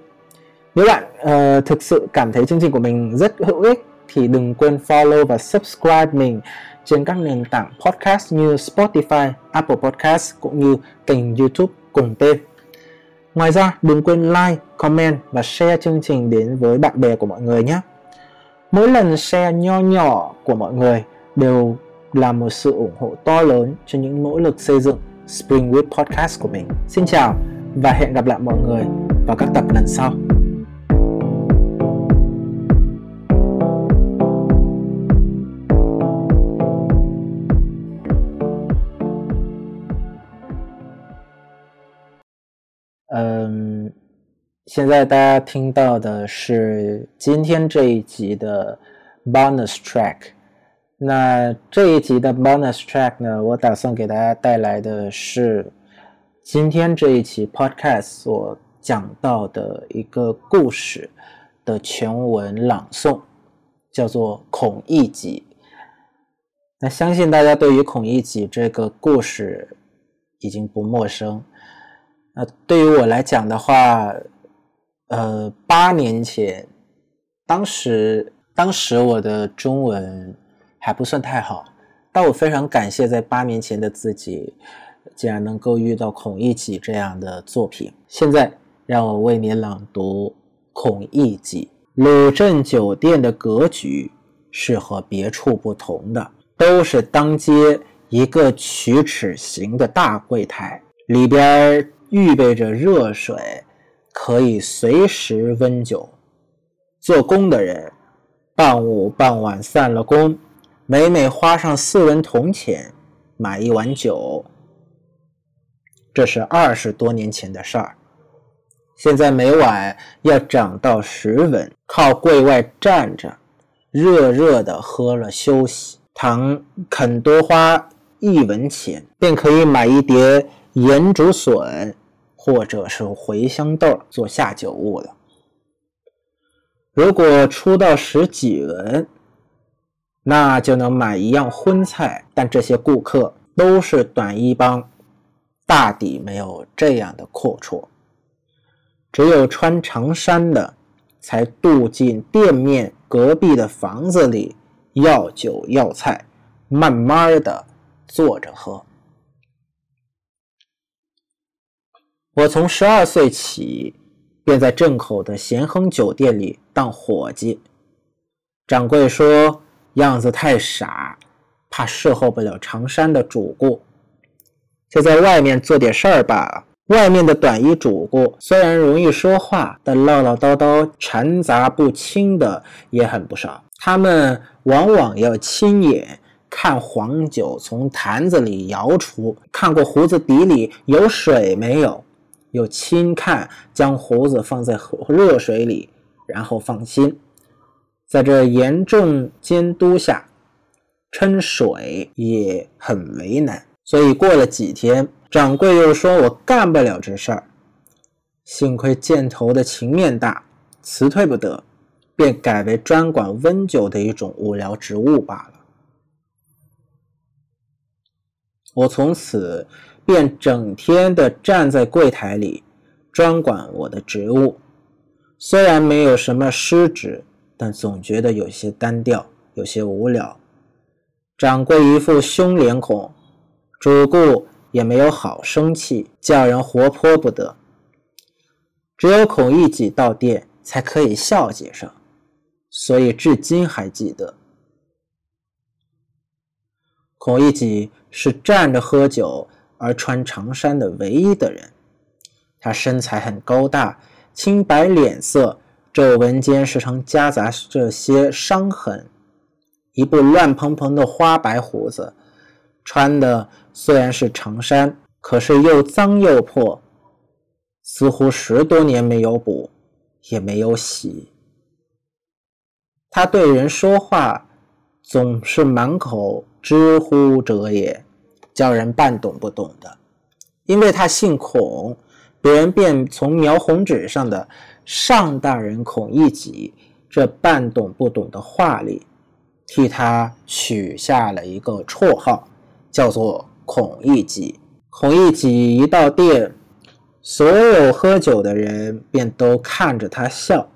Nếu bạn uh, thực sự cảm thấy chương trình của mình rất hữu ích thì đừng quên follow và subscribe mình trên các nền tảng podcast như Spotify, Apple Podcast cũng như kênh YouTube cùng tên. Ngoài ra, đừng quên like, comment và share chương trình đến với bạn bè của mọi người nhé. Mỗi lần share nho nhỏ của mọi người đều là một sự ủng hộ to lớn cho những nỗ lực xây dựng Springwood Podcast của mình. Xin chào và hẹn gặp lại mọi người vào các tập lần sau. 现在大家听到的是今天这一集的 bonus track。那这一集的 bonus track 呢，我打算给大家带来的是今天这一期 podcast 所讲到的一个故事的全文朗诵，叫做《孔乙己》。那相信大家对于孔乙己这个故事已经不陌生。那对于我来讲的话，呃，八年前，当时当时我的中文还不算太好，但我非常感谢在八年前的自己，竟然能够遇到孔乙己这样的作品。现在让我为你朗读《孔乙己》。鲁镇酒店的格局是和别处不同的，都是当街一个曲尺形的大柜台，里边。预备着热水，可以随时温酒。做工的人，傍午傍晚散了工，每每花上四文铜钱买一碗酒。这是二十多年前的事儿，现在每碗要涨到十文，靠柜外站着，热热的喝了休息。倘肯多花一文钱，便可以买一碟盐竹笋。或者是茴香豆做下酒物的。如果出到十几文，那就能买一样荤菜。但这些顾客都是短衣帮，大抵没有这样的阔绰。只有穿长衫的，才渡进店面隔壁的房子里要酒要菜，慢慢的坐着喝。我从十二岁起，便在镇口的咸亨酒店里当伙计。掌柜说样子太傻，怕侍候不了长衫的主顾，就在外面做点事儿罢了。外面的短衣主顾虽然容易说话，但唠唠叨叨、掺杂不清的也很不少。他们往往要亲眼看黄酒从坛子里舀出，看过胡子底里有水没有。又轻看将胡子放在热水里，然后放心，在这严重监督下，称水也很为难。所以过了几天，掌柜又说我干不了这事儿。幸亏箭头的情面大，辞退不得，便改为专管温酒的一种无聊职务罢了。我从此。便整天的站在柜台里，专管我的职务。虽然没有什么失职，但总觉得有些单调，有些无聊。掌柜一副凶脸孔，主顾也没有好生气，叫人活泼不得。只有孔乙己到店，才可以笑解上，所以至今还记得。孔乙己是站着喝酒。而穿长衫的唯一的人，他身材很高大，青白脸色，皱纹间时常夹杂这些伤痕，一部乱蓬蓬的花白胡子，穿的虽然是长衫，可是又脏又破，似乎十多年没有补，也没有洗。他对人说话，总是满口知乎者也。叫人半懂不懂的，因为他姓孔，别人便从描红纸上的“上大人孔乙己”这半懂不懂的话里，替他取下了一个绰号，叫做孔乙己。孔乙己一到店，所有喝酒的人便都看着他笑，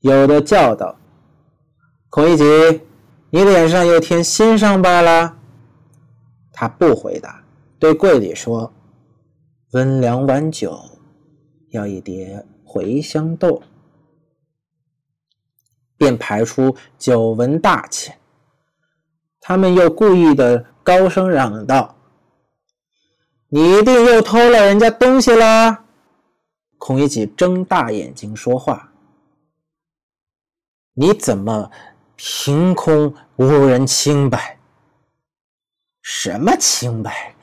有的叫道：“孔乙己，你脸上又添新伤疤了？他不回答，对柜里说：“温两碗酒，要一碟茴香豆。”便排出久闻大钱。他们又故意的高声嚷道：“你一定又偷了人家东西啦！”孔乙己睁大眼睛说话：“你怎么凭空无人清白？什么清白？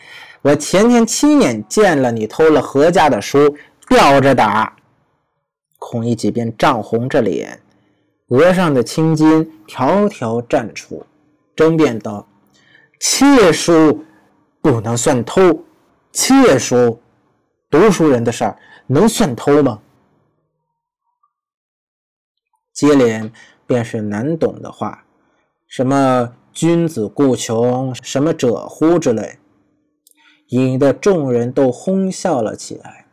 我前天亲眼见了你偷了何家的书，吊着打。”孔乙己便涨红着脸。额上的青筋条条绽出，争辩道：“窃书不能算偷，窃书，读书人的事儿能算偷吗？”接连便是难懂的话，什么“君子固穷”、什么“者乎”之类，引得众人都哄笑了起来。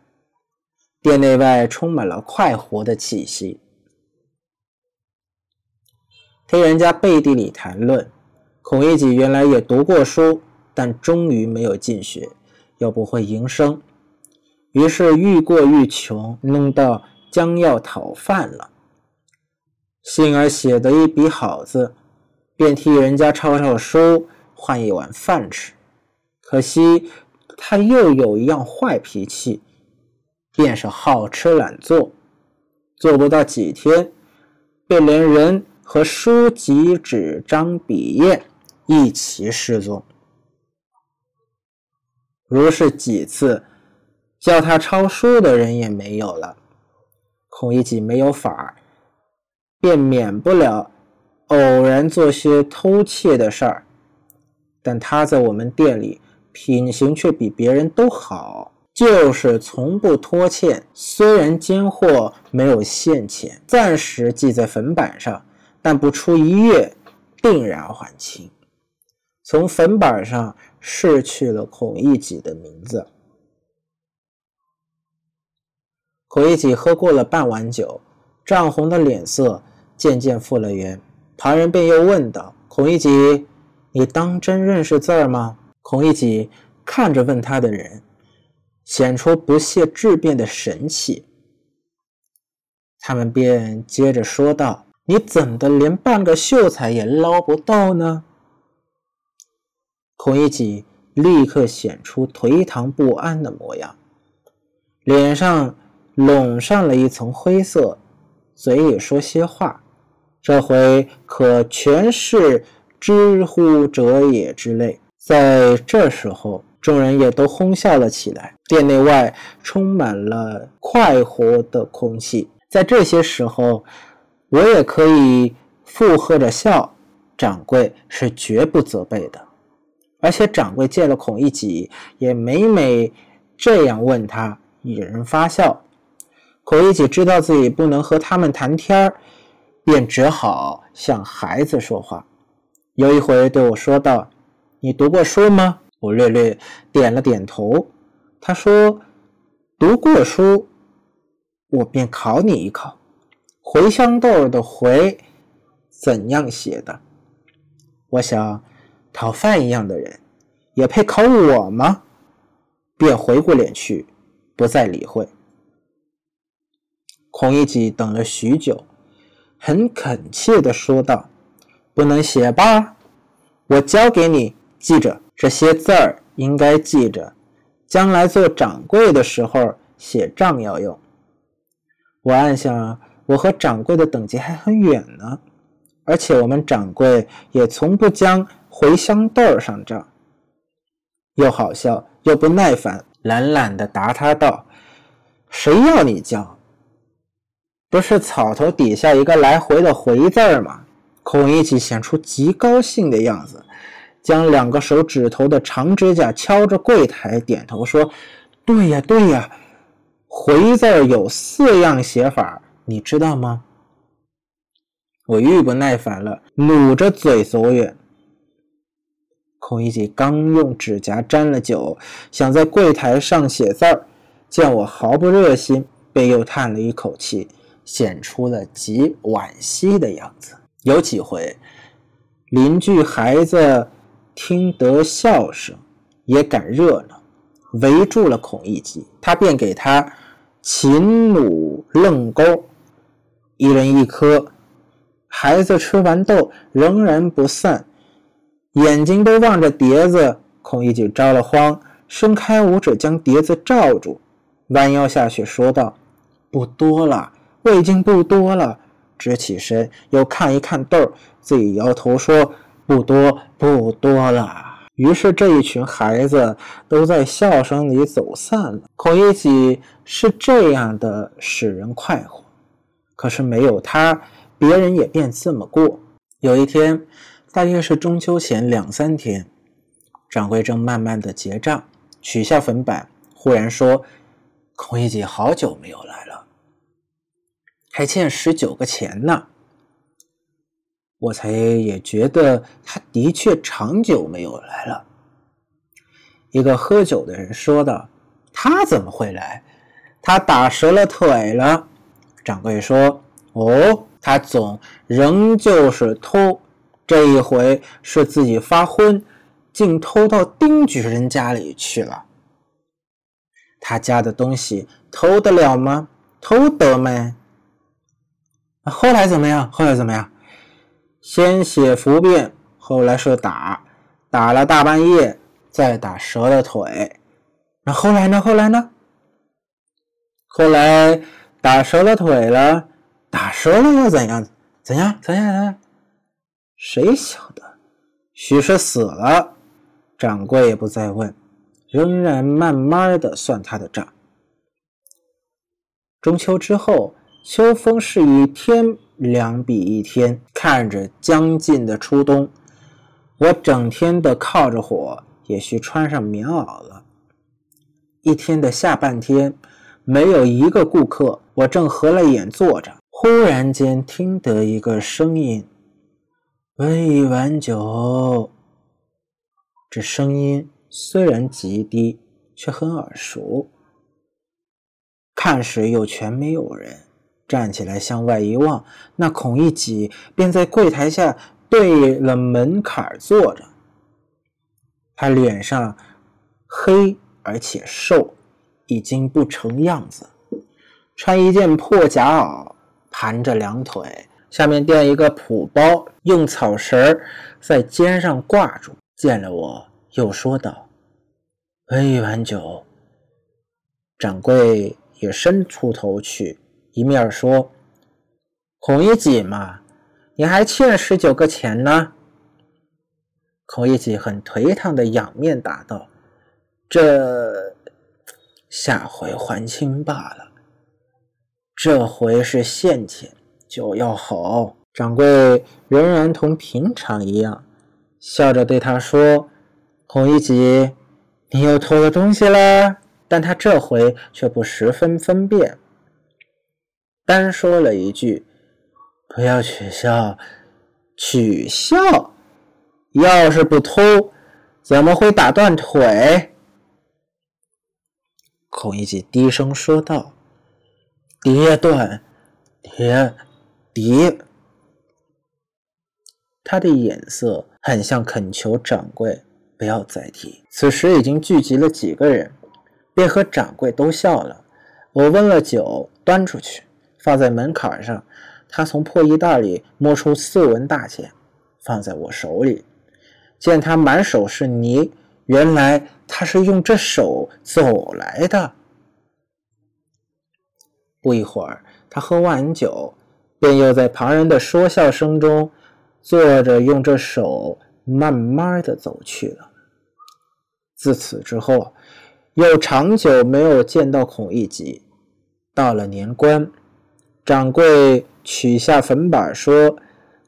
店内外充满了快活的气息。听人家背地里谈论，孔乙己原来也读过书，但终于没有进学，又不会营生，于是愈过愈穷，弄到将要讨饭了。幸而写得一笔好字，便替人家抄抄书，换一碗饭吃。可惜他又有一样坏脾气，便是好吃懒做，做不到几天，便连人。和书籍、纸张、笔砚一起失踪。如是几次，叫他抄书的人也没有了。孔乙己没有法儿，便免不了偶然做些偷窃的事儿。但他在我们店里品行却比别人都好，就是从不拖欠。虽然奸货没有现钱，暂时记在粉板上。但不出一月，定然还清。从坟板上逝去了孔乙己的名字。孔乙己喝过了半碗酒，涨红的脸色渐渐复了原。旁人便又问道：“孔乙己，你当真认识字儿吗？”孔乙己看着问他的人，显出不屑质辩的神气。他们便接着说道。你怎的连半个秀才也捞不到呢？孔乙己立刻显出颓唐不安的模样，脸上笼上了一层灰色，嘴里说些话，这回可全是“知乎者也”之类。在这时候，众人也都哄笑了起来，店内外充满了快活的空气。在这些时候。我也可以附和着笑，掌柜是绝不责备的。而且掌柜见了孔乙己，也每每这样问他，引人发笑。孔乙己知道自己不能和他们谈天儿，便只好向孩子说话。有一回对我说道：“你读过书吗？”我略略点了点头。他说：“读过书，我便考你一考。”茴香豆的“茴”怎样写的？我想，讨饭一样的人，也配考我吗？便回过脸去，不再理会。孔乙己等了许久，很恳切地说道：“不能写吧？我教给你，记着这些字儿，应该记着，将来做掌柜的时候写账要用。”我暗想。我和掌柜的等级还很远呢，而且我们掌柜也从不将茴香豆上账。又好笑又不耐烦，懒懒地答他道：“谁要你教？不是草头底下一个来回的回字儿吗？”孔乙己显出极高兴的样子，将两个手指头的长指甲敲着柜台，点头说：“对呀，对呀，回字有四样写法。”你知道吗？我愈不耐烦了，努着嘴走远。孔乙己刚用指甲沾了酒，想在柜台上写字儿，见我毫不热心，便又叹了一口气，显出了极惋惜的样子。有几回，邻居孩子听得笑声，也赶热闹，围住了孔乙己，他便给他擒弩愣钩，一人一颗。孩子吃完豆仍然不散，眼睛都望着碟子。孔乙己着了慌，伸开五指将碟子罩住，弯腰下去说道：“不多了，我已经不多了。”直起身又看一看豆，自己摇头说：“不多，不多了。”于是这一群孩子都在笑声里走散了。孔乙己是这样的使人快活，可是没有他。别人也便这么过。有一天，大约是中秋前两三天，掌柜正慢慢的结账，取下粉板，忽然说：“孔乙己好久没有来了，还欠十九个钱呢。”我才也觉得他的确长久没有来了。一个喝酒的人说道：“他怎么会来？他打折了腿了。”掌柜说：“哦。”他总仍旧是偷，这一回是自己发昏，竟偷到丁举人家里去了。他家的东西偷得了吗？偷得没？后来怎么样？后来怎么样？先写服便，后来是打，打了大半夜，再打折了腿。那后来呢？后来呢？后来打折了腿了。打折了又怎样？怎样？怎样？怎样？谁晓得？许是死了。掌柜也不再问，仍然慢慢的算他的账。中秋之后，秋风是一天凉比一天。看着将近的初冬，我整天的靠着火，也需穿上棉袄了。一天的下半天，没有一个顾客，我正合了眼坐着。忽然间听得一个声音：“温一碗酒。”这声音虽然极低，却很耳熟。看时又全没有人，站起来向外一望，那孔乙己便在柜台下对了门槛坐着。他脸上黑而且瘦，已经不成样子，穿一件破夹袄。盘着两腿，下面垫一个蒲包，用草绳在肩上挂住。见了我，又说道：“温一碗酒。”掌柜也伸出头去，一面说：“孔乙己嘛，你还欠十九个钱呢。”孔乙己很颓唐的仰面答道：“这下回还清罢了。”这回是现钱，就要好。掌柜仍然同平常一样，笑着对他说：“孔乙己，你又偷了东西了。”但他这回却不十分分辨，单说了一句：“不要取笑，取笑！要是不偷，怎么会打断腿？”孔乙己低声说道。跌断，跌跌。他的眼色很像恳求掌柜不要再提。此时已经聚集了几个人，便和掌柜都笑了。我温了酒，端出去，放在门槛上。他从破衣袋里摸出四文大钱，放在我手里。见他满手是泥，原来他是用这手走来的。不一会儿，他喝完酒，便又在旁人的说笑声中坐着，用这手慢慢的走去了。自此之后，又长久没有见到孔乙己。到了年关，掌柜取下粉板说：“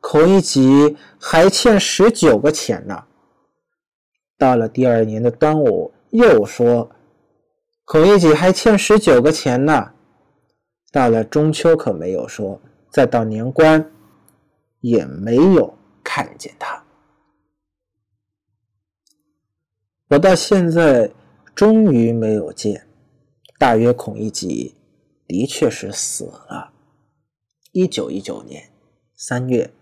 孔乙己还欠十九个钱呢。”到了第二年的端午，又说：“孔乙己还欠十九个钱呢。”到了中秋可没有说，再到年关也没有看见他。我到现在终于没有见，大约孔乙己的确是死了。一九一九年三月。